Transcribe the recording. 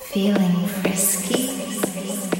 Feeling frisky.